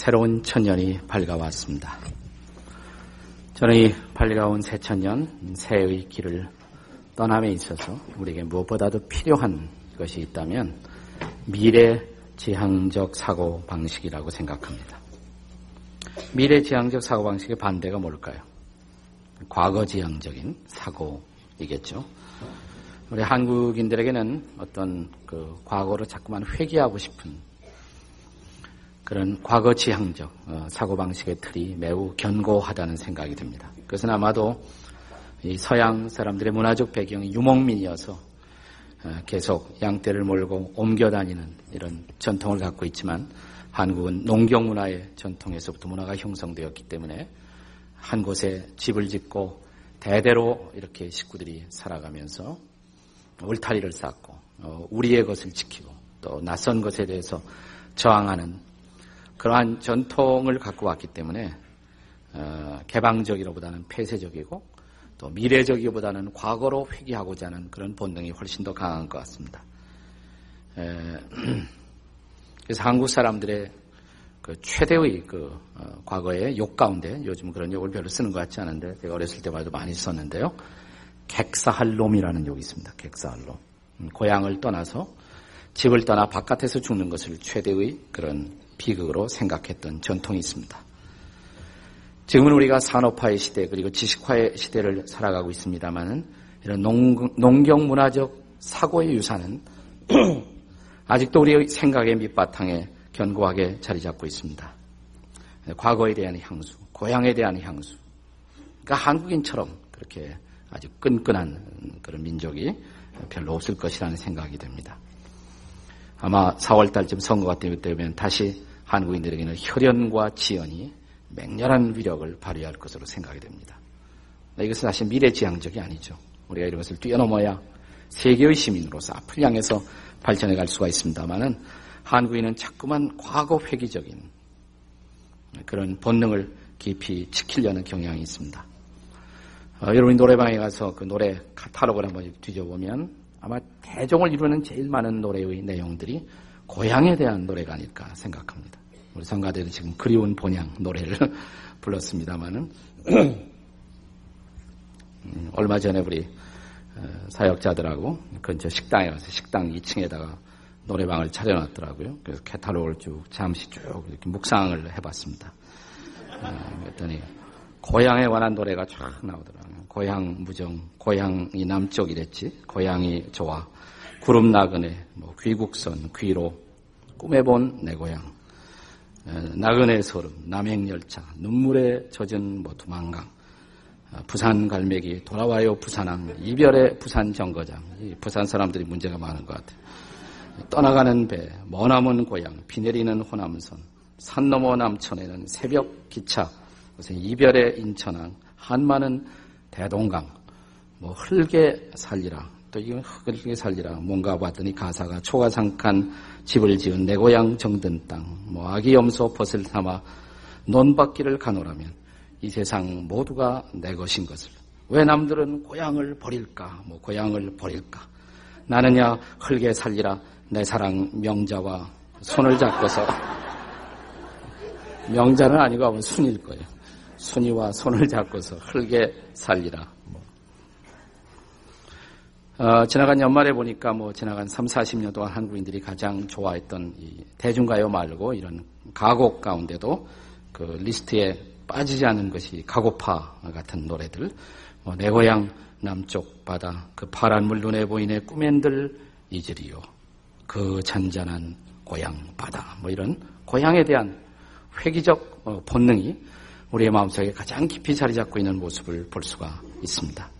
새로운 천년이 밝아왔습니다. 저는 이 밝아온 새 천년, 새의 길을 떠남에 있어서 우리에게 무엇보다도 필요한 것이 있다면 미래 지향적 사고 방식이라고 생각합니다. 미래 지향적 사고 방식의 반대가 뭘까요? 과거 지향적인 사고이겠죠. 우리 한국인들에게는 어떤 그 과거를 자꾸만 회귀하고 싶은 그런 과거 지향적 어, 사고방식의 틀이 매우 견고하다는 생각이 듭니다. 그것은 아마도 이 서양 사람들의 문화적 배경이 유목민이어서 어, 계속 양떼를 몰고 옮겨 다니는 이런 전통을 갖고 있지만 한국은 농경 문화의 전통에서부터 문화가 형성되었기 때문에 한 곳에 집을 짓고 대대로 이렇게 식구들이 살아가면서 울타리를 쌓고 어, 우리의 것을 지키고 또 낯선 것에 대해서 저항하는 그러한 전통을 갖고 왔기 때문에 어, 개방적이로보다는 폐쇄적이고 또 미래적이보다는 과거로 회귀하고자 하는 그런 본능이 훨씬 더 강한 것 같습니다. 에, 그래서 한국 사람들의 그 최대의 그 어, 과거의 욕 가운데 요즘 그런 욕을 별로 쓰는 것 같지 않은데 제가 어렸을 때만 해도 많이 썼는데요. 객사할 놈이라는 욕이 있습니다. 객사할 놈. 음, 고향을 떠나서 집을 떠나 바깥에서 죽는 것을 최대의 그런 비극으로 생각했던 전통이 있습니다. 지금은 우리가 산업화의 시대 그리고 지식화의 시대를 살아가고 있습니다만은 이런 농, 경 문화적 사고의 유산은 아직도 우리의 생각의 밑바탕에 견고하게 자리 잡고 있습니다. 과거에 대한 향수, 고향에 대한 향수. 그러니까 한국인처럼 그렇게 아주 끈끈한 그런 민족이 별로 없을 것이라는 생각이 듭니다. 아마 4월달쯤 선거가 되면 다시 한국인들에게는 혈연과 지연이 맹렬한 위력을 발휘할 것으로 생각이 됩니다. 이것은 사실 미래지향적이 아니죠. 우리가 이런 것을 뛰어넘어야 세계의 시민으로서 앞을 향해서 발전해 갈 수가 있습니다만은 한국인은 자꾸만 과거 회귀적인 그런 본능을 깊이 지키려는 경향이 있습니다. 어, 여러분이 노래방에 가서 그 노래 카탈로그를 한번 뒤져보면 아마 대종을 이루는 제일 많은 노래의 내용들이 고향에 대한 노래가 아닐까 생각합니다. 우리 성가대도 지금 그리운 본향 노래를 불렀습니다마는 음, 얼마 전에 우리 어, 사역자들하고 근처 식당에 가서 식당 2층에다가 노래방을 차려놨더라고요. 그래서 캐탈로그를 쭉 잠시 쭉 이렇게 묵상을 해봤습니다. 어, 그랬더니 고향에 관한 노래가 쫙 나오더라고요. 고향 무정, 고향이 남쪽이랬지, 고향이 좋아, 구름 나그네, 뭐 귀국선, 귀로, 꿈에 본 내 고향, 나그네 소름, 남행열차, 눈물에 젖은 뭐 두만강, 어, 부산 갈매기, 돌아와요 부산항, 이별의 부산 정거장. 부산 사람들이 문제가 많은 것 같아요. 떠나가는 배, 머나먼 고향, 비 내리는 호남선, 산 너머 남천에는 새벽 기차, 이별의 인천항, 한마는 대동강, 뭐 흙에 살리라. 또 이건 흙을 살리라. 뭔가 봤더니 가사가 초가상칸 집을 지은 내 고향 정든 땅, 뭐 아기 염소 벗을 삼아 논밭길을 가노라면 이 세상 모두가 내 것인 것을. 왜 남들은 고향을 버릴까? 뭐 고향을 버릴까? 나는야 흙에 살리라 내 사랑 명자와 손을 잡고서 명자는 아니고 아마 순일 거예요. 순이와 손을 잡고서 흙에 살리라. 어, 지나간 연말에 보니까 뭐 지나간 3, 40년 동안 한국인들이 가장 좋아했던 대중가요 말고 이런 가곡 가운데도 그 리스트에 빠지지 않은 것이 가고파 같은 노래들, 뭐 내 고향 남쪽 바다, 그 파란 물 눈에 보이네 꿈엔들 잊으리요. 그 잔잔한 고향 바다, 뭐 이런 고향에 대한 회귀적 어, 본능이 우리의 마음속에 가장 깊이 자리 잡고 있는 모습을 볼 수가 있습니다.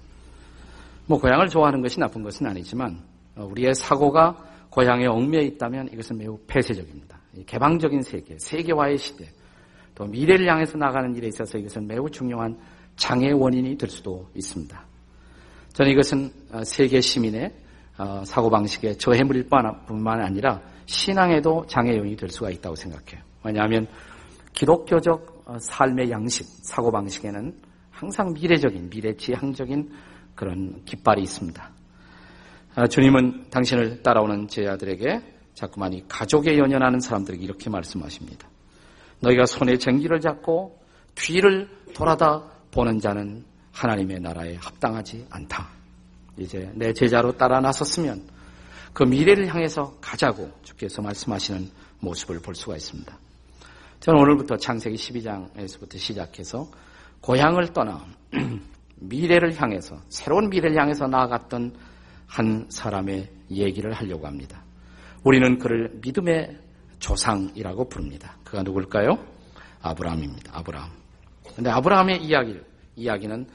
뭐 고향을 좋아하는 것이 나쁜 것은 아니지만 어, 우리의 사고가 고향에 얽매여 있다면 이것은 매우 폐쇄적입니다. 개방적인 세계, 세계화의 시대, 또 미래를 향해서 나가는 일에 있어서 이것은 매우 중요한 장애 원인이 될 수도 있습니다. 저는 이것은 어, 세계 시민의 어, 사고방식의 저해물일 뿐만 아니라 신앙에도 장애 요인이 될 수가 있다고 생각해요. 왜냐하면 기독교적 삶의 양식, 사고방식에는 항상 미래적인, 미래지향적인 그런 깃발이 있습니다. 아, 주님은 당신을 따라오는 제자들에게 자꾸만 이 가족에 연연하는 사람들에게 이렇게 말씀하십니다. 너희가 손에 쟁기를 잡고 뒤를 돌아다 보는 자는 하나님의 나라에 합당하지 않다. 이제 내 제자로 따라 나섰으면 그 미래를 향해서 가자고 주께서 말씀하시는 모습을 볼 수가 있습니다. 저는 오늘부터 창세기 12장에서부터 시작해서 고향을 떠나 미래를 향해서 새로운 미래를 향해서 나아갔던 한 사람의 얘기를 하려고 합니다. 우리는 그를 믿음의 조상이라고 부릅니다. 그가 누굴까요? 아브라함입니다. 아브라함. 근데 아브라함의 이야기를, 이야기는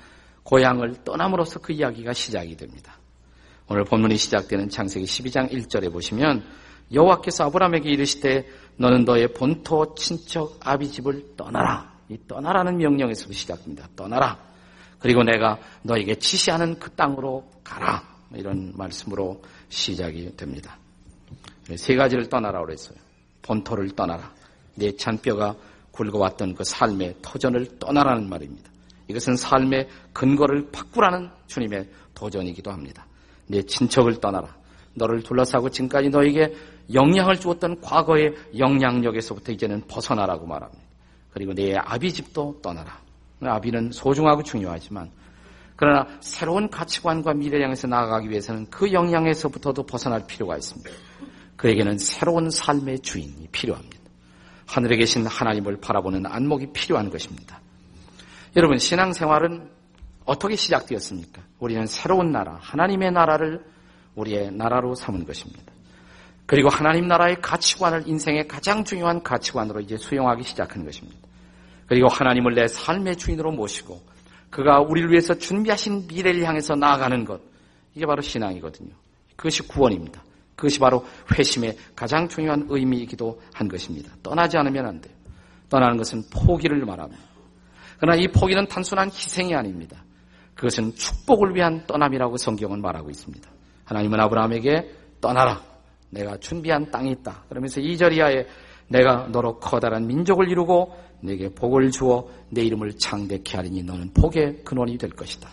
고향을 떠남으로써 그 이야기가 시작이 됩니다. 오늘 본문이 시작되는 창세기 12장 1절에 보시면 여호와께서 아브라함에게 이르시되 너는 너의 본토 친척 아비 집을 떠나라. 이 떠나라는 명령에서 시작됩니다. 떠나라. 그리고 내가 너에게 지시하는 그 땅으로 가라. 이런 말씀으로 시작이 됩니다. 세 가지를 떠나라고 그랬어요. 본토를 떠나라. 내 잔뼈가 굵어왔던 그 삶의 터전을 떠나라는 말입니다. 이것은 삶의 근거를 바꾸라는 주님의 도전이기도 합니다. 내 친척을 떠나라. 너를 둘러싸고 지금까지 너에게 영향을 주었던 과거의 영향력에서부터 이제는 벗어나라고 말합니다. 그리고 내 아비 집도 떠나라. 아비는 소중하고 중요하지만 그러나 새로운 가치관과 미래를 향해서 나아가기 위해서는 그 영향에서부터도 벗어날 필요가 있습니다. 그에게는 새로운 삶의 주인이 필요합니다. 하늘에 계신 하나님을 바라보는 안목이 필요한 것입니다. 여러분, 신앙생활은 어떻게 시작되었습니까? 우리는 새로운 나라, 하나님의 나라를 우리의 나라로 삼은 것입니다. 그리고 하나님 나라의 가치관을 인생의 가장 중요한 가치관으로 이제 수용하기 시작한 것입니다. 그리고 하나님을 내 삶의 주인으로 모시고 그가 우리를 위해서 준비하신 미래를 향해서 나아가는 것. 이게 바로 신앙이거든요. 그것이 구원입니다. 그것이 바로 회심의 가장 중요한 의미이기도 한 것입니다. 떠나지 않으면 안 돼요. 떠나는 것은 포기를 말합니다. 그러나 이 포기는 단순한 희생이 아닙니다. 그것은 축복을 위한 떠남이라고 성경은 말하고 있습니다. 하나님은 아브라함에게 떠나라. 내가 준비한 땅이 있다. 그러면서 이절 이하에 내가 너로 커다란 민족을 이루고 내게 복을 주어 내 이름을 창대케 하리니 너는 복의 근원이 될 것이다.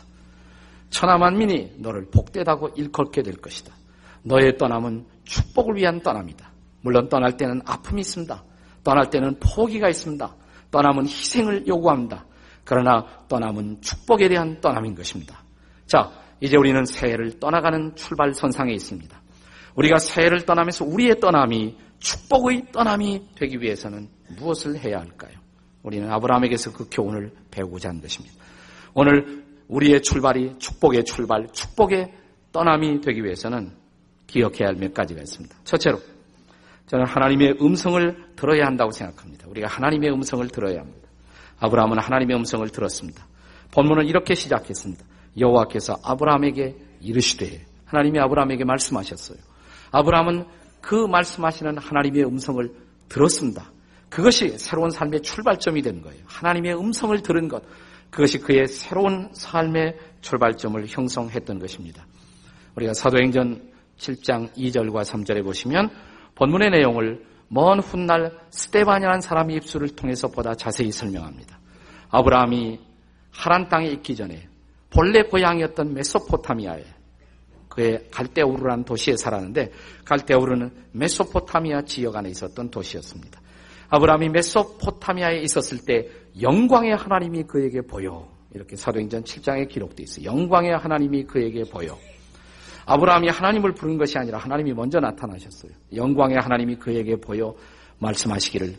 천하만민이 너를 복되다고 일컬게 될 것이다. 너의 떠남은 축복을 위한 떠남이다. 물론 떠날 때는 아픔이 있습니다. 떠날 때는 포기가 있습니다. 떠남은 희생을 요구합니다. 그러나 떠남은 축복에 대한 떠남인 것입니다. 자, 이제 우리는 새해를 떠나가는 출발선상에 있습니다. 우리가 새해를 떠나면서 우리의 떠남이 축복의 떠남이 되기 위해서는 무엇을 해야 할까요? 우리는 아브라함에게서 그 교훈을 배우고자 하는 것입니다. 오늘 우리의 출발이 축복의 출발, 축복의 떠남이 되기 위해서는 기억해야 할 몇 가지가 있습니다. 첫째로, 저는 하나님의 음성을 들어야 한다고 생각합니다. 우리가 하나님의 음성을 들어야 합니다. 아브라함은 하나님의 음성을 들었습니다. 본문은 이렇게 시작했습니다. 여호와께서 아브라함에게 이르시되 하나님이 아브라함에게 말씀하셨어요. 아브라함은 그 말씀하시는 하나님의 음성을 들었습니다. 그것이 새로운 삶의 출발점이 된 거예요. 하나님의 음성을 들은 것. 그것이 그의 새로운 삶의 출발점을 형성했던 것입니다. 우리가 사도행전 7장 2절과 3절에 보시면 본문의 내용을 먼 훗날 스테반이라는 사람의 입술을 통해서 보다 자세히 설명합니다. 아브라함이 하란 땅에 있기 전에 본래 고향이었던 메소포타미아에 그의 갈대우르라는 도시에 살았는데 갈대우르는 메소포타미아 지역 안에 있었던 도시였습니다. 아브라함이 메소포타미아에 있었을 때 영광의 하나님이 그에게 보여 이렇게 사도행전 7장에 기록되어 있어요. 영광의 하나님이 그에게 보여. 아브라함이 하나님을 부른 것이 아니라 하나님이 먼저 나타나셨어요. 영광의 하나님이 그에게 보여 말씀하시기를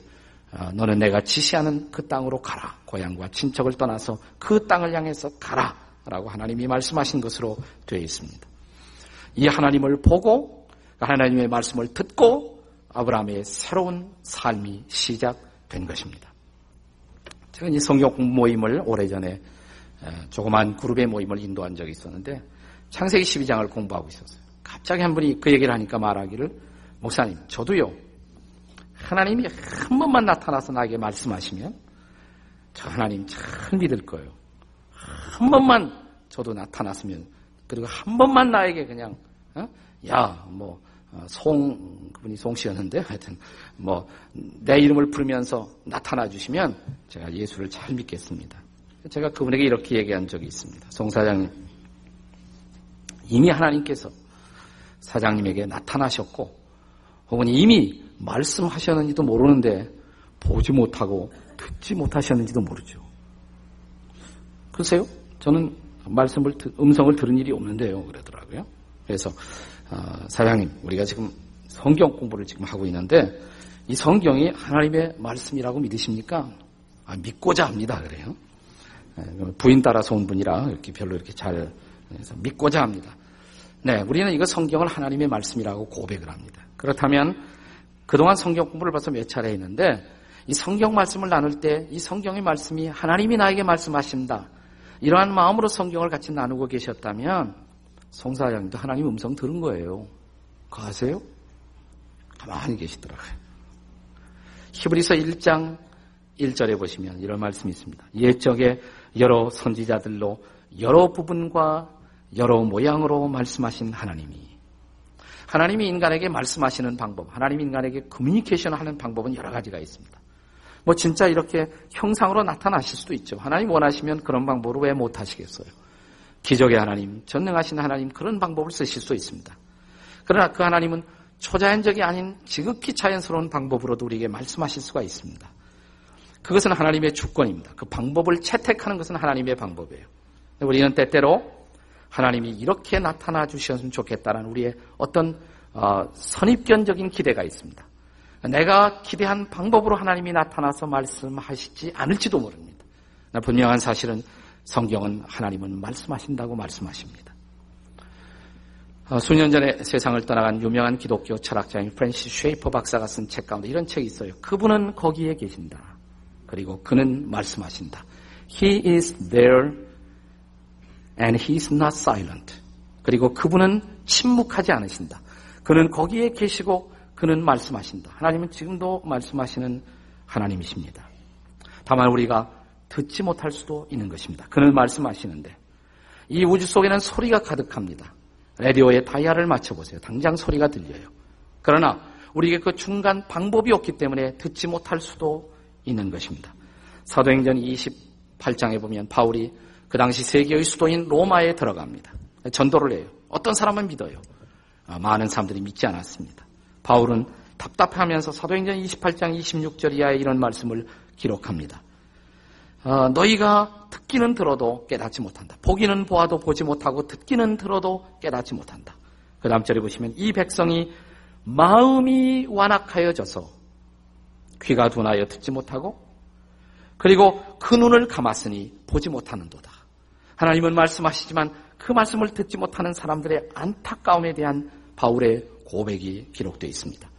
아, 너는 내가 지시하는 그 땅으로 가라. 고향과 친척을 떠나서 그 땅을 향해서 가라. 라고 하나님이 말씀하신 것으로 되어 있습니다. 이 하나님을 보고 하나님의 말씀을 듣고 아브라함의 새로운 삶이 시작된 것입니다. 제가 이 성경 모임을 오래전에 조그만 그룹의 모임을 인도한 적이 있었는데 창세기 12장을 공부하고 있었어요. 갑자기 한 분이 그 얘기를 하니까 말하기를 목사님 저도요 하나님이 한 번만 나타나서 나에게 말씀하시면 저 하나님 잘 믿을 거예요. 한 번만 저도 나타났으면 그리고 한 번만 나에게 그냥 어? 야뭐 어, 송 그분이 송 씨였는데 하여튼 뭐 내 이름을 부르면서 나타나 주시면 제가 예수를 잘 믿겠습니다. 제가 그분에게 이렇게 얘기한 적이 있습니다. 송 사장님 이미 하나님께서 사장님에게 나타나셨고 혹은 이미 말씀하셨는지도 모르는데 보지 못하고 듣지 못하셨는지도 모르죠. 글쎄요, 저는 말씀을, 음성을 들은 일이 없는데요. 그러더라고요. 그래서, 어, 사장님, 우리가 지금 성경 공부를 지금 하고 있는데, 이 성경이 하나님의 말씀이라고 믿으십니까? 아, 믿고자 합니다. 그래요. 예, 부인 따라서 온 분이라 이렇게 별로 이렇게 잘 믿고자 합니다. 네, 우리는 이거 성경을 하나님의 말씀이라고 고백을 합니다. 그렇다면 그동안 성경 공부를 벌써 몇 차례 했는데 이 성경 말씀을 나눌 때 이 성경의 말씀이 하나님이 나에게 말씀하신다. 이러한 마음으로 성경을 같이 나누고 계셨다면 송사장님도 하나님 음성 들은 거예요. 그거 아세요? 가만히 계시더라고요. 히브리서 1장 1절에 보시면 이런 말씀이 있습니다. 옛적에 여러 선지자들로 여러 부분과 여러 모양으로 말씀하신 하나님이 하나님이 인간에게 말씀하시는 방법, 하나님이 인간에게 커뮤니케이션 하는 방법은 여러 가지가 있습니다. 뭐 진짜 이렇게 형상으로 나타나실 수도 있죠. 하나님 원하시면 그런 방법으로 왜 못하시겠어요? 기적의 하나님, 전능하신 하나님 그런 방법을 쓰실 수 있습니다. 그러나 그 하나님은 초자연적이 아닌 지극히 자연스러운 방법으로도 우리에게 말씀하실 수가 있습니다. 그것은 하나님의 주권입니다. 그 방법을 채택하는 것은 하나님의 방법이에요. 우리는 때때로 하나님이 이렇게 나타나 주셨으면 좋겠다는 우리의 어떤 어, 선입견적인 기대가 있습니다. 내가 기대한 방법으로 하나님이 나타나서 말씀하시지 않을지도 모릅니다. 분명한 사실은 성경은 하나님은 말씀하신다고 말씀하십니다. 어, 수년 전에 세상을 떠나간 유명한 기독교 철학자인 프랜시스 쉐이퍼 박사가 쓴 책 가운데 이런 책이 있어요. 그분은 거기에 계신다. 그리고 그는 말씀하신다. He is there and he is not silent. 그리고 그분은 침묵하지 않으신다. 그는 거기에 계시고 그는 말씀하신다. 하나님은 지금도 말씀하시는 하나님이십니다. 다만 우리가 듣지 못할 수도 있는 것입니다. 그는 말씀하시는데 이 우주 속에는 소리가 가득합니다. 라디오에 다이아를 맞춰보세요. 당장 소리가 들려요. 그러나 우리에게 그 중간 방법이 없기 때문에 듣지 못할 수도 있는 것입니다. 사도행전 28장에 보면 바울이 그 당시 세계의 수도인 로마에 들어갑니다. 전도를 해요. 어떤 사람은 믿어요. 아, 많은 사람들이 믿지 않았습니다. 바울은 답답하면서 사도행전 28장 26절 이하에 이런 말씀을 기록합니다. 어, 너희가 듣기는 들어도 깨닫지 못한다. 보기는 보아도 보지 못하고 듣기는 들어도 깨닫지 못한다. 그 다음 절에 보시면 이 백성이 마음이 완악하여져서 귀가 둔하여 듣지 못하고 그리고 그 눈을 감았으니 보지 못하는도다. 하나님은 말씀하시지만 그 말씀을 듣지 못하는 사람들의 안타까움에 대한 바울의 고백이 기록되어 있습니다.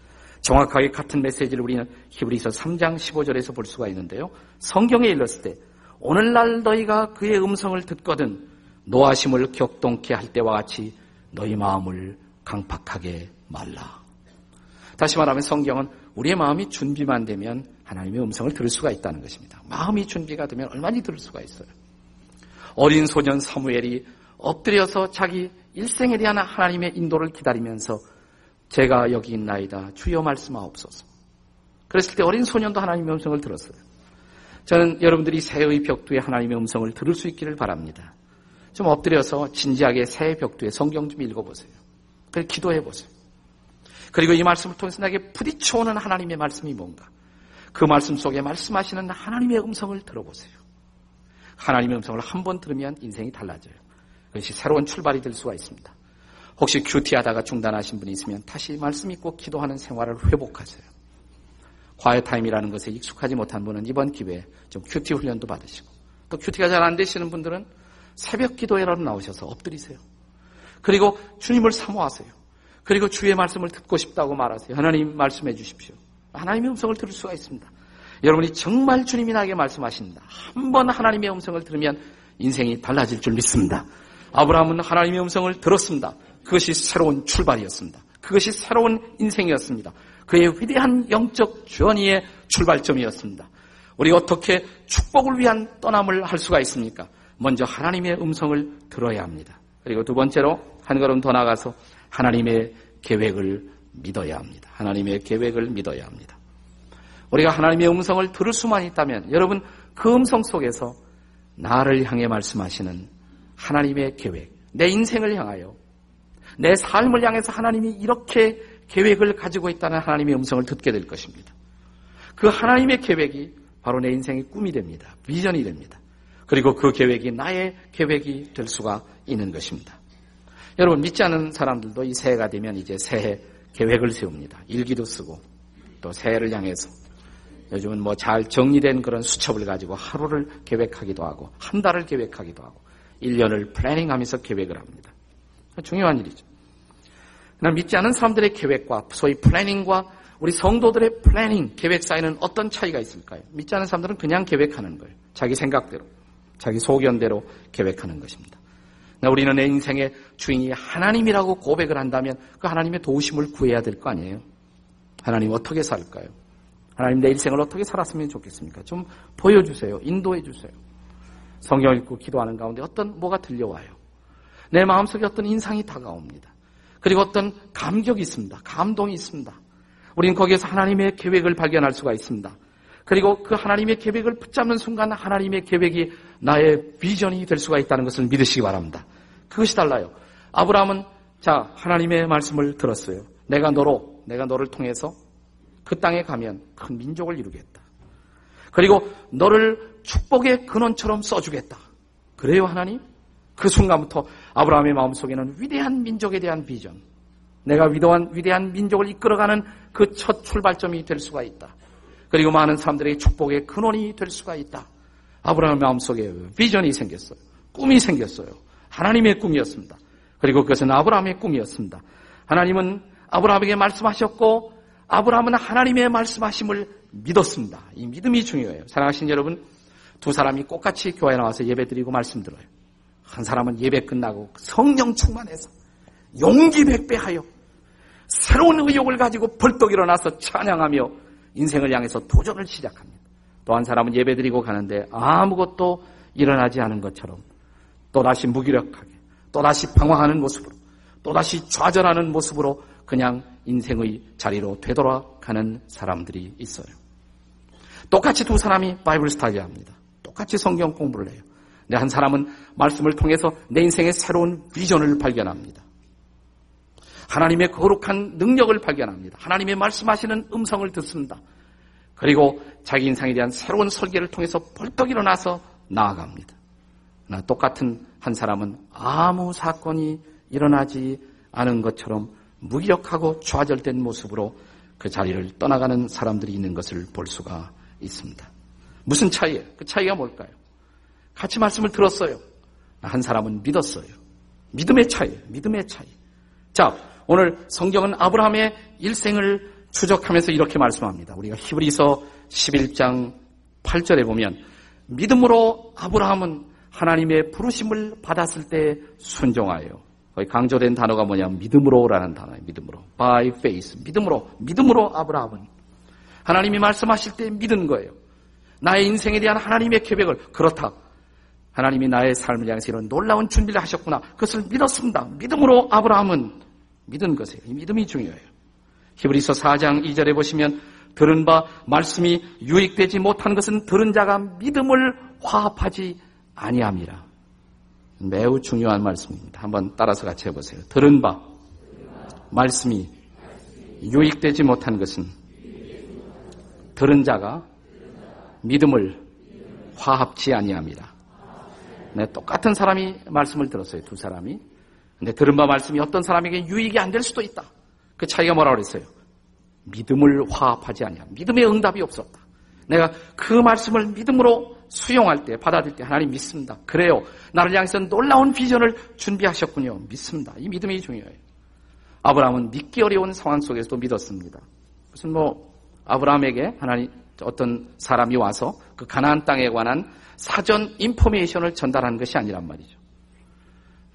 정확하게 같은 메시지를 우리는 히브리서 3장 15절에서 볼 수가 있는데요. 성경에 일렀을 때 오늘날 너희가 그의 음성을 듣거든 노하심을 격동케 할 때와 같이 너희 마음을 강팍하게 말라. 다시 말하면 성경은 우리의 마음이 준비만 되면 하나님의 음성을 들을 수가 있다는 것입니다. 마음이 준비가 되면 얼마나 들을 수가 있어요. 어린 소년 사무엘이 엎드려서 자기 일생에 대한 하나님의 인도를 기다리면서 제가 여기 있나이다 주여 말씀하옵소서. 그랬을 때 어린 소년도 하나님의 음성을 들었어요. 저는 여러분들이 새의 벽두에 하나님의 음성을 들을 수 있기를 바랍니다. 좀 엎드려서 진지하게 새의 벽두에 성경 좀 읽어보세요. 그리고 기도해 보세요. 그리고 이 말씀을 통해서 나에게 부딪혀오는 하나님의 말씀이 뭔가. 그 말씀 속에 말씀하시는 하나님의 음성을 들어보세요. 하나님의 음성을 한 번 들으면 인생이 달라져요. 그것이 새로운 출발이 될 수가 있습니다. 혹시 큐티하다가 중단하신 분이 있으면 다시 말씀 읽고 기도하는 생활을 회복하세요. Quiet Time이라는 것에 익숙하지 못한 분은 이번 기회에 좀 QT 훈련도 받으시고 또 QT가 잘 안 되시는 분들은 새벽 기도회라도 나오셔서 엎드리세요. 그리고 주님을 사모하세요. 그리고 주의 말씀을 듣고 싶다고 말하세요. 하나님 말씀해 주십시오. 하나님의 음성을 들을 수가 있습니다. 여러분이 정말 주님이 나에게 말씀하신다. 한번 하나님의 음성을 들으면 인생이 달라질 줄 믿습니다. 아브라함은 하나님의 음성을 들었습니다. 그것이 새로운 출발이었습니다. 그것이 새로운 인생이었습니다. 그의 위대한 영적 주원이의 출발점이었습니다. 우리 어떻게 축복을 위한 떠남을 할 수가 있습니까? 먼저 하나님의 음성을 들어야 합니다. 그리고 두 번째로 한 걸음 더 나가서 하나님의 계획을 믿어야 합니다. 하나님의 계획을 믿어야 합니다. 우리가 하나님의 음성을 들을 수만 있다면 여러분 그 음성 속에서 나를 향해 말씀하시는 하나님의 계획, 내 인생을 향하여 내 삶을 향해서 하나님이 이렇게 계획을 가지고 있다는 하나님의 음성을 듣게 될 것입니다. 그 하나님의 계획이 바로 내 인생의 꿈이 됩니다. 비전이 됩니다. 그리고 그 계획이 나의 계획이 될 수가 있는 것입니다. 여러분 믿지 않는 사람들도 이 새해가 되면 이제 새해 계획을 세웁니다. 일기도 쓰고 또 새해를 향해서 요즘은 뭐 잘 정리된 그런 수첩을 가지고 하루를 계획하기도 하고 한 달을 계획하기도 하고 1년을 planning하면서 계획을 합니다. 중요한 일이죠. 그러나 믿지 않는 사람들의 계획과 소위 planning과 우리 성도들의 planning, 계획 사이는 어떤 차이가 있을까요? 믿지 않는 사람들은 그냥 계획하는 거예요. 자기 생각대로, 자기 소견대로 계획하는 것입니다. 우리는 내 인생의 주인이 하나님이라고 고백을 한다면 그 하나님의 도우심을 구해야 될 거 아니에요? 하나님 어떻게 살까요? 하나님 내 인생을 어떻게 살았으면 좋겠습니까? 좀 보여주세요. 인도해 주세요. 성경 읽고 기도하는 가운데 어떤 뭐가 들려와요. 내 마음속에 어떤 인상이 다가옵니다. 그리고 어떤 감격이 있습니다. 감동이 있습니다. 우리는 거기에서 하나님의 계획을 발견할 수가 있습니다. 그리고 그 하나님의 계획을 붙잡는 순간 하나님의 계획이 나의 비전이 될 수가 있다는 것을 믿으시기 바랍니다. 그것이 달라요. 아브라함은 자 하나님의 말씀을 들었어요. 내가 너로 내가 너를 통해서 그 땅에 가면 큰 민족을 이루겠다. 그리고 너를 축복의 근원처럼 써주겠다. 그래요 하나님? 그 순간부터 아브라함의 마음속에는 위대한 민족에 대한 비전, 내가 위대한, 위대한 민족을 이끌어가는 그 첫 출발점이 될 수가 있다. 그리고 많은 사람들의 축복의 근원이 될 수가 있다. 아브라함의 마음속에 비전이 생겼어요. 꿈이 생겼어요. 하나님의 꿈이었습니다. 그리고 그것은 아브라함의 꿈이었습니다. 하나님은 아브라함에게 말씀하셨고 아브라함은 하나님의 말씀하심을 믿었습니다. 이 믿음이 중요해요. 사랑하신 여러분, 두 사람이 똑같이 교회에 나와서 예배드리고 말씀들어요. 한 사람은 예배 끝나고 성령 충만해서 용기 백배하여 새로운 의욕을 가지고 벌떡 일어나서 찬양하며 인생을 향해서 도전을 시작합니다. 또 한 사람은 예배 드리고 가는데 아무것도 일어나지 않은 것처럼 또다시 무기력하게 또다시 방황하는 모습으로 또다시 좌절하는 모습으로 그냥 인생의 자리로 되돌아가는 사람들이 있어요. 똑같이 두 사람이 바이블 스타디 합니다. 똑같이 성경 공부를 해요. 근데 한 사람은 말씀을 통해서 내 인생의 새로운 비전을 발견합니다. 하나님의 거룩한 능력을 발견합니다. 하나님의 말씀하시는 음성을 듣습니다. 그리고 자기 인생에 대한 새로운 설계를 통해서 벌떡 일어나서 나아갑니다. 나 똑같은 한 사람은 아무 사건이 일어나지 않은 것처럼 무기력하고 좌절된 모습으로 그 자리를 떠나가는 사람들이 있는 것을 볼 수가 있습니다. 무슨 차이예요? 그 차이가 뭘까요? 같이 말씀을 들었어요. 한 사람은 믿었어요. 믿음의 차이, 믿음의 차이. 자, 오늘 성경은 아브라함의 일생을 추적하면서 이렇게 말씀합니다. 우리가 히브리서 11장 8절에 보면 믿음으로 아브라함은 하나님의 부르심을 받았을 때 순종하여 거기 강조된 단어가 뭐냐면 믿음으로라는 단어예요. 믿음으로. by faith. 믿음으로. 믿음으로 아브라함은 하나님이 말씀하실 때 믿은 거예요. 나의 인생에 대한 하나님의 계획을 그렇다. 하나님이 나의 삶을 향해서 이런 놀라운 준비를 하셨구나. 그것을 믿었습니다. 믿음으로 아브라함은 믿은 것이에요. 이 믿음이 중요해요. 히브리서 4장 2절에 보시면 들은 바 말씀이 유익되지 못한 것은 들은 자가 믿음을 화합하지 아니함이라. 매우 중요한 말씀입니다. 한번 따라서 같이 해보세요. 들은 바 말씀이 유익되지 못한 것은 들은 자가 믿음을 화합지 아니함이라. 네, 똑같은 사람이 말씀을 들었어요. 두 사람이. 근데 들은 바 말씀이 어떤 사람에게 유익이 안 될 수도 있다. 그 차이가 뭐라고 그랬어요? 믿음을 화합하지 아니함. 믿음의 응답이 없었다. 내가 그 말씀을 믿음으로 수용할 때, 받아들일 때 하나님 믿습니다. 그래요. 나를 향해서 놀라운 비전을 준비하셨군요. 믿습니다. 이 믿음이 중요해요. 아브라함은 믿기 어려운 상황 속에서도 믿었습니다. 무슨 뭐 아브라함에게 하나님 어떤 사람이 와서 그 가나안 땅에 관한 사전 인포메이션을 전달한 것이 아니란 말이죠.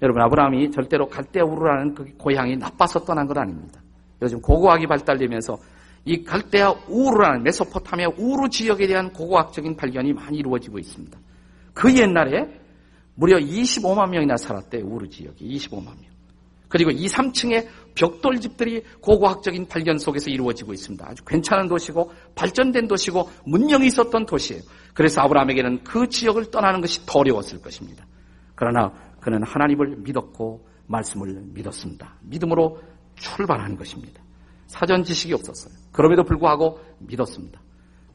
여러분 아브라함이 절대로 갈대 우르라는 그 고향이 나빠서 떠난 것 아닙니다. 요즘 고고학이 발달되면서 이 갈대아 우르라는 메소포타미아 우르 지역에 대한 고고학적인 발견이 많이 이루어지고 있습니다. 그 옛날에 무려 25만 명이나 살았대요. 우르 지역이 25만 명. 그리고 2, 3층의 벽돌 집들이 고고학적인 발견 속에서 이루어지고 있습니다. 아주 괜찮은 도시고 발전된 도시고 문명이 있었던 도시예요. 그래서 아브라함에게는 그 지역을 떠나는 것이 더 어려웠을 것입니다. 그러나 그는 하나님을 믿었고 말씀을 믿었습니다. 믿음으로 출발한 것입니다. 사전 지식이 없었어요. 그럼에도 불구하고 믿었습니다.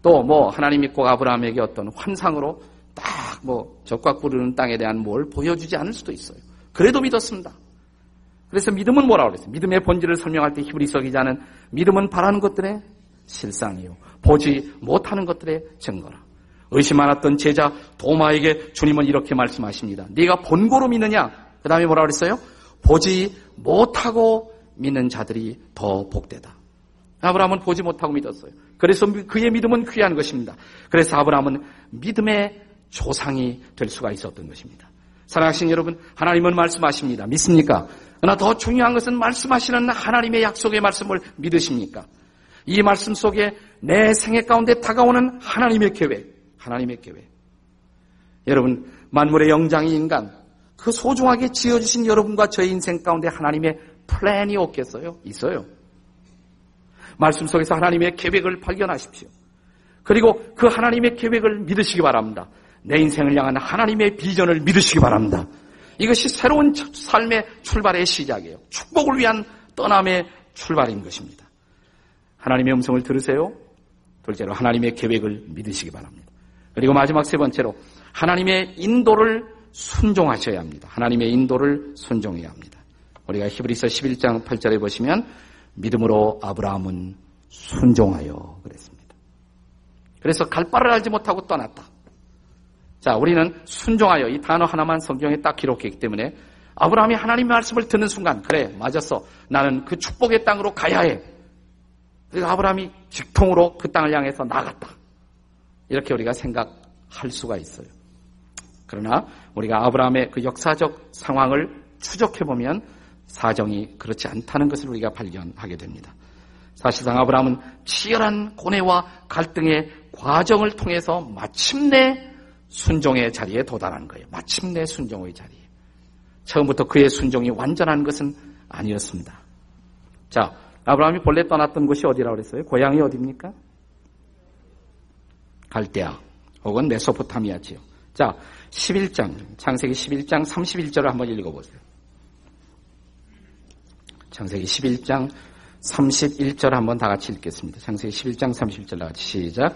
또 뭐 하나님이 꼭 아브라함에게 어떤 환상으로 딱 뭐 적과 꾸르는 땅에 대한 뭘 보여주지 않을 수도 있어요. 그래도 믿었습니다. 그래서 믿음은 뭐라고 그랬어요? 믿음의 본질을 설명할 때 히브리서 기자는 믿음은 바라는 것들의 실상이요. 보지 못하는 것들의 증거라. 의심 많았던 제자 도마에게 주님은 이렇게 말씀하십니다. 네가 본고로 믿느냐? 그 다음에 뭐라고 그랬어요? 보지 못하고 믿는 자들이 더 복되다. 아브라함은 보지 못하고 믿었어요. 그래서 그의 믿음은 귀한 것입니다. 그래서 아브라함은 믿음의 조상이 될 수가 있었던 것입니다. 사랑하신 여러분, 하나님은 말씀하십니다. 믿습니까? 그러나 더 중요한 것은 말씀하시는 하나님의 약속의 말씀을 믿으십니까? 이 말씀 속에 내 생애 가운데 다가오는 하나님의 계획, 하나님의 계획. 여러분, 만물의 영장이 인간, 그 소중하게 지어주신 여러분과 저의 인생 가운데 하나님의 플랜이 없겠어요? 있어요. 말씀 속에서 하나님의 계획을 발견하십시오. 그리고 그 하나님의 계획을 믿으시기 바랍니다. 내 인생을 향한 하나님의 비전을 믿으시기 바랍니다. 이것이 새로운 삶의 출발의 시작이에요. 축복을 위한 떠남의 출발인 것입니다. 하나님의 음성을 들으세요. 둘째로 하나님의 계획을 믿으시기 바랍니다. 그리고 마지막 세 번째로 하나님의 인도를 순종하셔야 합니다. 하나님의 인도를 순종해야 합니다. 우리가 히브리서 11장 8절에 보시면 믿음으로 아브라함은 순종하여 그랬습니다. 그래서 갈 바를 알지 못하고 떠났다. 자, 우리는 순종하여 이 단어 하나만 성경에 딱 기록했기 때문에 아브라함이 하나님의 말씀을 듣는 순간 그래 맞았어 나는 그 축복의 땅으로 가야 해. 그래서 아브라함이 직통으로 그 땅을 향해서 나갔다. 이렇게 우리가 생각할 수가 있어요. 그러나 우리가 아브라함의 그 역사적 상황을 추적해 보면 사정이 그렇지 않다는 것을 우리가 발견하게 됩니다. 사실상 아브라함은 치열한 고뇌와 갈등의 과정을 통해서 마침내 순종의 자리에 도달한 거예요. 마침내 순종의 자리에. 처음부터 그의 순종이 완전한 것은 아니었습니다. 자, 아브라함이 본래 떠났던 곳이 어디라고 그랬어요? 고향이 어디입니까? 갈대아 혹은 메소포타미아 지요. 자, 11장, 창세기 11장 31절을 한번 읽어보세요. 창세기 11장 31절 한번 다 같이 읽겠습니다. 창세기 11장 31절 다 같이 시작.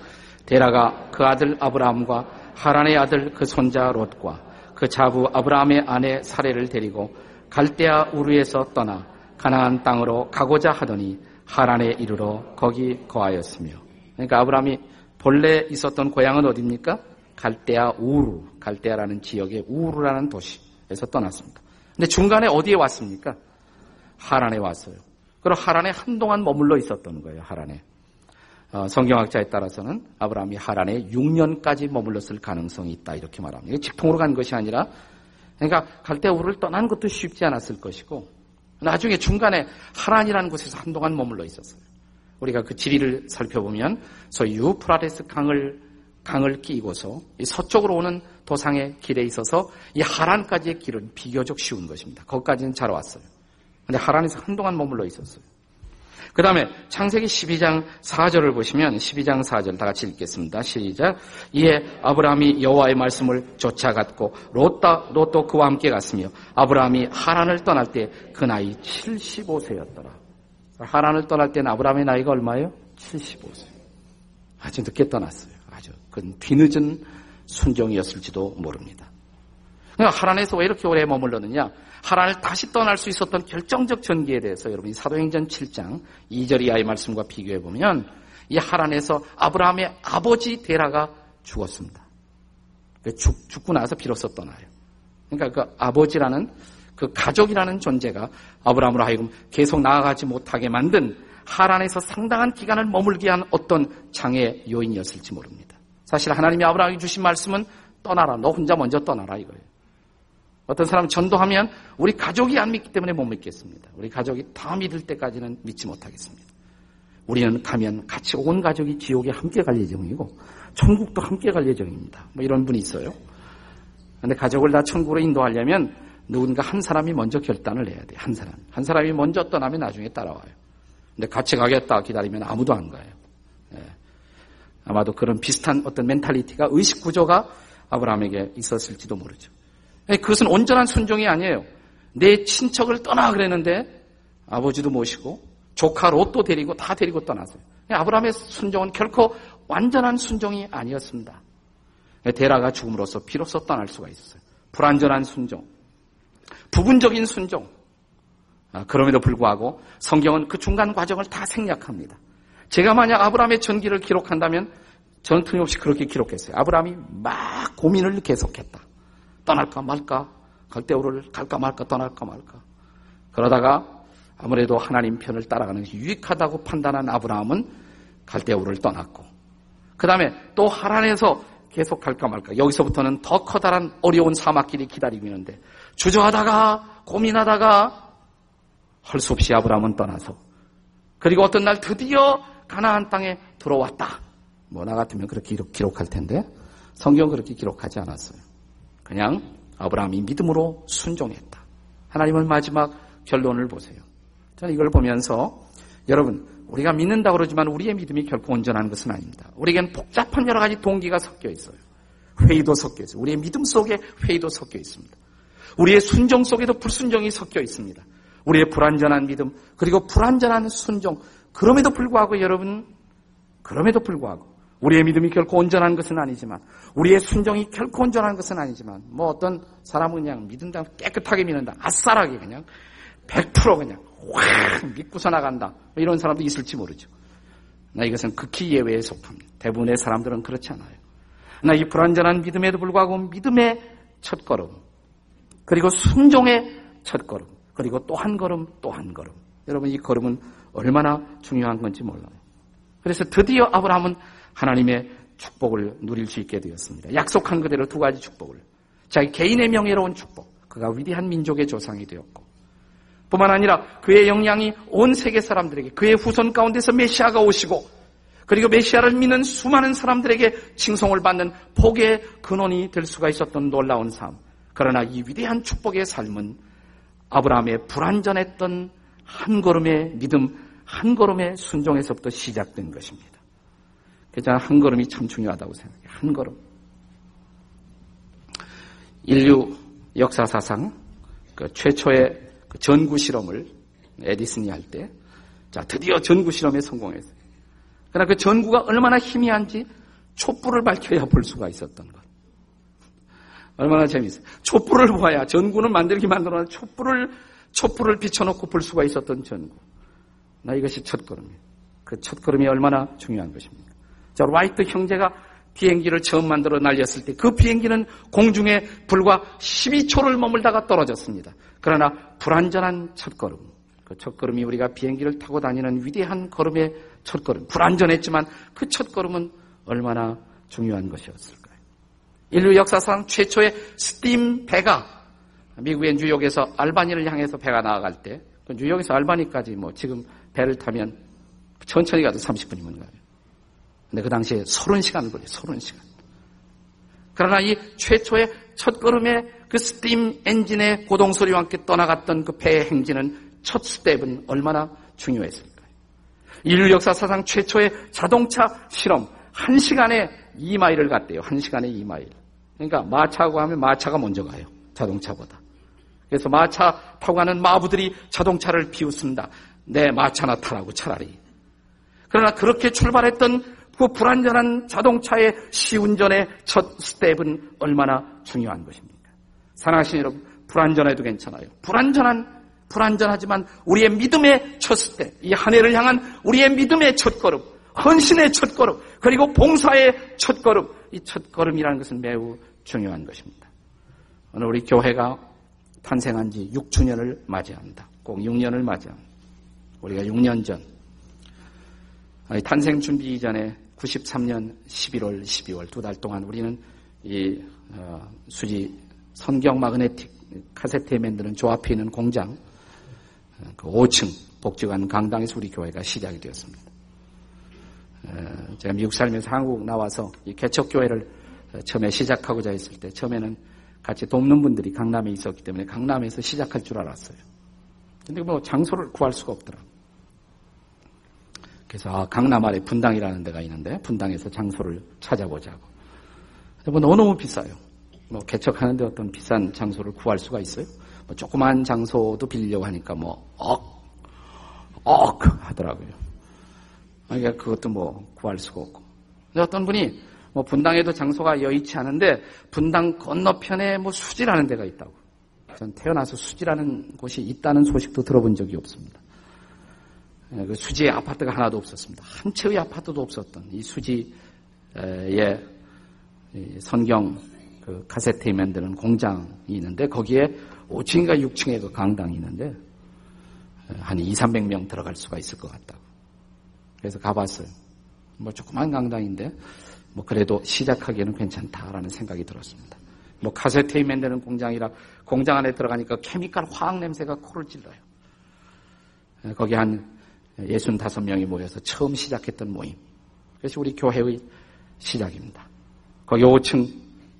데라가 그 아들 아브라함과 하란의 아들 그 손자 롯과 그 자부 아브라함의 아내 사례를 데리고 갈대아 우르에서 떠나 가나안 땅으로 가고자 하더니 하란에 이르러 거기 거하였으며 그러니까 아브라함이 본래 있었던 고향은 어디입니까? 갈대아 우르, 갈대아라는 지역의 우르라는 도시에서 떠났습니다. 근데 중간에 어디에 왔습니까? 하란에 왔어요. 그리고 하란에 한동안 머물러 있었던 거예요. 하란에. 어, 성경학자에 따라서는 아브라함이 하란에 6년까지 머물렀을 가능성이 있다 이렇게 말합니다. 직통으로 간 것이 아니라 그러니까 갈대우를 떠난 것도 쉽지 않았을 것이고 나중에 중간에 하란이라는 곳에서 한동안 머물러 있었어요. 우리가 그 지리를 살펴보면 소위 유프라데스 강을 강을 끼고서 서쪽으로 오는 도상의 길에 있어서 이 하란까지의 길은 비교적 쉬운 것입니다. 거기까지는 잘 왔어요. 근데 하란에서 한동안 머물러 있었어요. 그 다음에 창세기 12장 4절을 보시면 12장 4절 다 같이 읽겠습니다. 시작. 이에 아브라함이 여호와의 말씀을 쫓아갔고 롯다 롯도 그와 함께 갔으며 아브라함이 하란을 떠날 때 그 나이 75세였더라. 하란을 떠날 때는 아브라함의 나이가 얼마예요? 75세. 아주 늦게 떠났어요. 아주 그건 뒤늦은 순종이었을지도 모릅니다. 그러니까 하란에서 왜 이렇게 오래 머물렀느냐? 하란을 다시 떠날 수 있었던 결정적 전기에 대해서 여러분이 사도행전 7장 2절 이하의 말씀과 비교해 보면 이 하란에서 아브라함의 아버지 데라가 죽었습니다. 그 죽, 죽고 나서 비로소 떠나요. 그러니까 그 아버지라는 그 가족이라는 존재가 아브라함으로 하여금 계속 나아가지 못하게 만든 하란에서 상당한 기간을 머물게 한 어떤 장애 요인이었을지 모릅니다. 사실 하나님이 아브라함에게 주신 말씀은 떠나라. 너 혼자 먼저 떠나라 이거예요. 어떤 사람은 전도하면 우리 가족이 안 믿기 때문에 못 믿겠습니다. 우리 가족이 다 믿을 때까지는 믿지 못하겠습니다. 우리는 가면 같이 온 가족이 지옥에 함께 갈 예정이고 천국도 함께 갈 예정입니다. 뭐 이런 분이 있어요. 근데 가족을 다 천국으로 인도하려면 누군가 한 사람이 먼저 결단을 해야 돼. 한 사람. 한 사람이 먼저 떠나면 나중에 따라와요. 근데 같이 가겠다 기다리면 아무도 안 가요. 예. 아마도 그런 비슷한 어떤 mentality가 의식 구조가 아브라함에게 있었을지도 모르죠. 예, 그것은 온전한 순종이 아니에요. 내 친척을 떠나 그랬는데 아버지도 모시고 조카 롯도 데리고 다 데리고 떠났어요. 예, 아브라함의 순종은 결코 완전한 순종이 아니었습니다. 데라가 죽음으로써 비로소 떠날 수가 있었어요. 불완전한 순종, 부분적인 순종. 아, 그럼에도 불구하고 성경은 그 중간 과정을 다 생략합니다. 제가 만약 아브라함의 전기를 기록한다면 저는 틀림없이 그렇게 기록했어요. 아브라함이 막 고민을 계속했다. 떠날까 말까, 갈대우를 갈까 말까, 떠날까 말까. 그러다가 아무래도 하나님 편을 따라가는 것이 유익하다고 판단한 아브라함은 갈대우를 떠났고, 그 다음에 또 하란에서 계속 갈까 말까. 여기서부터는 더 커다란 어려운 사막길이 기다리고 있는데, 주저하다가, 고민하다가, 할수 없이 아브라함은 떠나서, 그리고 어떤 날 드디어 가나안 땅에 들어왔다. 뭐 나 같으면 그렇게 기록, 할 텐데 성경은 그렇게 기록하지 않았어요. 그냥 아브라함이 믿음으로 순종했다. 하나님은 마지막 결론을 보세요. 저는 이걸 보면서 여러분 우리가 믿는다 그러지만 우리의 믿음이 결코 온전한 것은 아닙니다. 우리에겐 복잡한 여러 가지 동기가 섞여 있어요. 회의도 섞여 있어요. 우리의 믿음 속에 회의도 섞여 있습니다. 우리의 순종 속에도 불순종이 섞여 있습니다. 우리의 불완전한 믿음, 그리고 불완전한 순종. 그럼에도 불구하고 여러분, 그럼에도 불구하고 우리의 믿음이 결코 온전한 것은 아니지만, 우리의 순종이 결코 온전한 것은 아니지만, 뭐 어떤 사람은 그냥 믿은다, 깨끗하게 믿는다, 아싸라게 그냥, 100% 그냥, 확 믿고서 나간다. 이런 사람도 있을지 모르죠. 나 이것은 극히 예외에 속합니다. 대부분의 사람들은 그렇지 않아요. 나 이 불완전한 믿음에도 불구하고 믿음의 첫 걸음, 그리고 순종의 첫 걸음, 그리고 또 한 걸음, 또 한 걸음. 여러분 이 걸음은 얼마나 중요한 건지 몰라요. 그래서 드디어 아브라함은 하나님의 축복을 누릴 수 있게 되었습니다. 약속한 그대로 두 가지 축복을. 자기 개인의 명예로운 축복. 그가 위대한 민족의 조상이 되었고. 뿐만 아니라 그의 영향이 온 세계 사람들에게 그의 후손 가운데서 메시아가 오시고 그리고 메시아를 믿는 수많은 사람들에게 칭송을 받는 복의 근원이 될 수가 있었던 놀라운 삶. 그러나 이 위대한 축복의 삶은 아브라함의 불완전했던 한 걸음의 믿음, 한 걸음의 순종에서부터 시작된 것입니다. 그래서 한 걸음이 참 중요하다고 생각해요. 한 걸음. 인류 역사사상 그 최초의 그 전구 실험을 에디슨이 할 때, 자, 드디어 전구 실험에 성공했어요. 그러나 그 전구가 얼마나 희미한지 촛불을 밝혀야 볼 수가 있었던 것. 얼마나 재미있어요. 촛불을 보아야 전구는 만들기 만들어 촛불을 촛불을 비춰놓고 볼 수가 있었던 전구. 나 이것이 첫 걸음이에요. 그 첫 걸음이 얼마나 중요한 것입니까? 자, 라이트 형제가 비행기를 처음 만들어 날렸을 때 그 비행기는 공중에 불과 12초를 머물다가 떨어졌습니다. 그러나 불안전한 첫걸음, 그 첫걸음이 우리가 비행기를 타고 다니는 위대한 걸음의 첫걸음, 불안전했지만 그 첫걸음은 얼마나 중요한 것이었을까? 인류 역사상 최초의 스팀 배가 미국의 뉴욕에서 알바니를 향해서 배가 나아갈 때그 뉴욕에서 알바니까지 뭐 지금 배를 타면 천천히 가도 30분이면 가요. 근데 그 당시에 30시간을 걸려요. 30시간. 그러나 이 최초의 첫 걸음의 그 스팀 엔진의 고동 소리와 함께 떠나갔던 그 배의 행진은 첫 스텝은 얼마나 중요했을까요? 인류 역사 사상 최초의 자동차 실험, 한 시간에 2마일을 갔대요. 한 시간에 2마일. 그러니까 마차하고 하면 마차가 먼저 가요. 자동차보다. 그래서 마차 타고 가는 마부들이 자동차를 비웃습니다. 내 마차나 타라고 차라리. 그러나 그렇게 출발했던 그 불안전한 자동차의 시운전의 첫 스텝은 얼마나 중요한 것입니까? 사랑하신 여러분, 불안전해도 괜찮아요. 불안전한, 불안전하지만 우리의 믿음의 첫 스텝, 이 한 해를 향한 우리의 믿음의 첫 걸음, 헌신의 첫 걸음, 그리고 봉사의 첫 걸음, 이 첫 걸음이라는 것은 매우 중요한 것입니다. 오늘 우리 교회가 탄생한 지 6주년을 맞이합니다. 꼭 6년을 맞이합니다. 우리가 6년 전, 탄생 준비 이전에 93년 11월, 12월 두 달 동안 우리는 이 어, 수지 성경 마그네틱 카세트에 만드는 조 앞에 있는 공장 그 5층 복지관 강당에서 우리 교회가 시작이 되었습니다. 어, 제가 미국 살면서 한국 나와서 이 개척교회를 처음에 시작하고자 했을 때 처음에는 같이 돕는 분들이 강남에 있었기 때문에 강남에서 시작할 줄 알았어요. 근데 뭐 장소를 구할 수가 없더라고요. 그래서 아, 강남 아래 분당이라는 데가 있는데 분당에서 장소를 찾아보자고. 뭐 너무너무 비싸요. 뭐 개척하는데 어떤 비싼 장소를 구할 수가 있어요? 뭐 조그만 장소도 빌려고 하니까 뭐 억, 억 하더라고요. 그러니까 그것도 뭐 구할 수가 없고. 어떤 분이 뭐 분당에도 장소가 여의치 않은데 분당 건너편에 뭐 수지라는 데가 있다고. 전 태어나서 수지라는 곳이 있다는 소식도 들어본 적이 없습니다. 예, 그 수지에 아파트가 하나도 없었습니다. 한 채의 아파트도 없었던 이 수지에 선경 그 카세트 만드는 공장이 있는데 거기에 5층인가 6층에 그 강당이 있는데 한 2, 300명 들어갈 수가 있을 것 같다고. 그래서 가봤어요. 뭐 조그만 강당인데 뭐 그래도 시작하기에는 괜찮다라는 생각이 들었습니다. 뭐 카세트에 만드는 공장이라 공장 안에 들어가니까 케미칼 화학 냄새가 코를 찔러요. 거기 한 65명이 모여서 처음 시작했던 모임. 그래서 우리 교회의 시작입니다. 거기 5층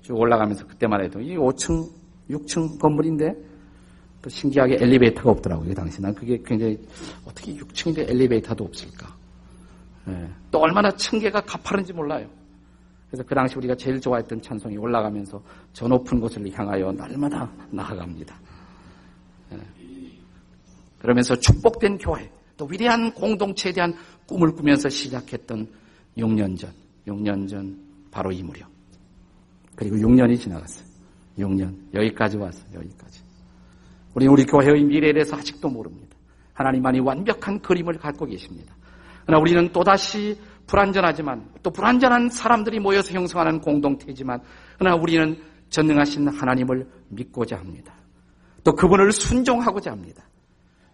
쭉 올라가면서 그때만 해도 이 5층, 6층 건물인데 또 신기하게 엘리베이터가 없더라고요. 그 당시 난 그게 굉장히 어떻게 6층인데 엘리베이터도 없을까. 네. 또 얼마나 층계가 가파른지 몰라요. 그래서 그 당시 우리가 제일 좋아했던 찬송이 올라가면서 저 높은 곳을 향하여 날마다 나아갑니다. 네. 그러면서 축복된 교회, 또 위대한 공동체에 대한 꿈을 꾸면서 시작했던 6년 전, 6년 전 바로 이 무렵. 그리고 6년이 지나갔어요. 6년. 여기까지 왔어요. 여기까지. 우리 우리 교회의 미래에 대해서 아직도 모릅니다. 하나님만이 완벽한 그림을 갖고 계십니다. 그러나 우리는 또다시 불완전하지만 또 불완전한 사람들이 모여서 형성하는 공동체지만 그러나 우리는 전능하신 하나님을 믿고자 합니다. 또 그분을 순종하고자 합니다.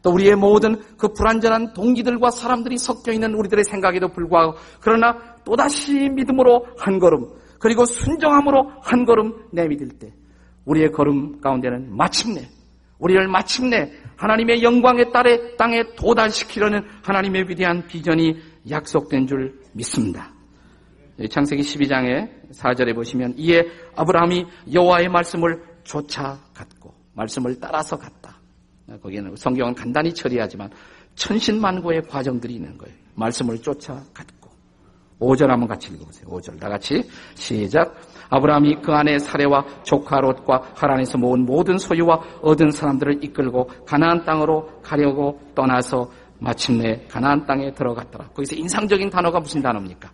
또 우리의 모든 그 불완전한 동기들과 사람들이 섞여 있는 우리들의 생각에도 불구하고 그러나 또다시 믿음으로 한 걸음 그리고 순종함으로 한 걸음 내밀을 때 우리의 걸음 가운데는 마침내 우리를 마침내 하나님의 영광의 딸의 땅에 도달시키려는 하나님의 위대한 비전이 약속된 줄 믿습니다. 창세기 12장의 4절에 보시면 이에 아브라함이 여호와의 말씀을 쫓아갔고 말씀을 따라서 갔다. 거기에는 성경은 간단히 처리하지만 천신만고의 과정들이 있는 거예요. 말씀을 쫓아갔고 5절 한번 같이 읽어보세요. 5절 다 같이 시작. 아브라함이 그 안에 사례와 조카 롯과 하란에서 모은 모든 소유와 얻은 사람들을 이끌고 가나안 땅으로 가려고 떠나서 마침내 가나안 땅에 들어갔더라. 거기서 인상적인 단어가 무슨 단어입니까?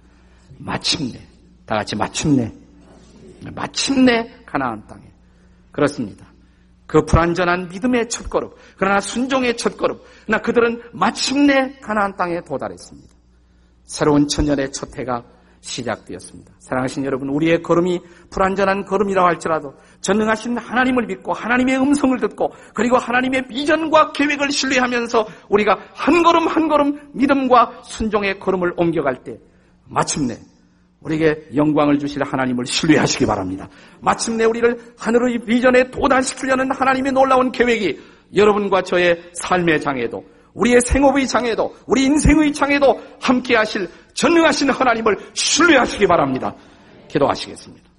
마침내. 다 같이 마침내. 마침내 가나안 땅에. 그렇습니다. 그 불완전한 믿음의 첫걸음, 그러나 순종의 첫걸음, 그러나 그들은 마침내 가나안 땅에 도달했습니다. 새로운 천년의 첫 해가 시작되었습니다. 사랑하신 여러분, 우리의 걸음이 불완전한 걸음이라고 할지라도 전능하신 하나님을 믿고 하나님의 음성을 듣고 그리고 하나님의 비전과 계획을 신뢰하면서 우리가 한 걸음 한 걸음 믿음과 순종의 걸음을 옮겨갈 때 마침내 우리에게 영광을 주실 하나님을 신뢰하시기 바랍니다. 마침내 우리를 하늘의 비전에 도달시키려는 하나님의 놀라운 계획이 여러분과 저의 삶의 장에도 우리의 생업의 장에도 우리 인생의 장에도 함께 하실 전능하신 하나님을 신뢰하시기 바랍니다. 기도하시겠습니다.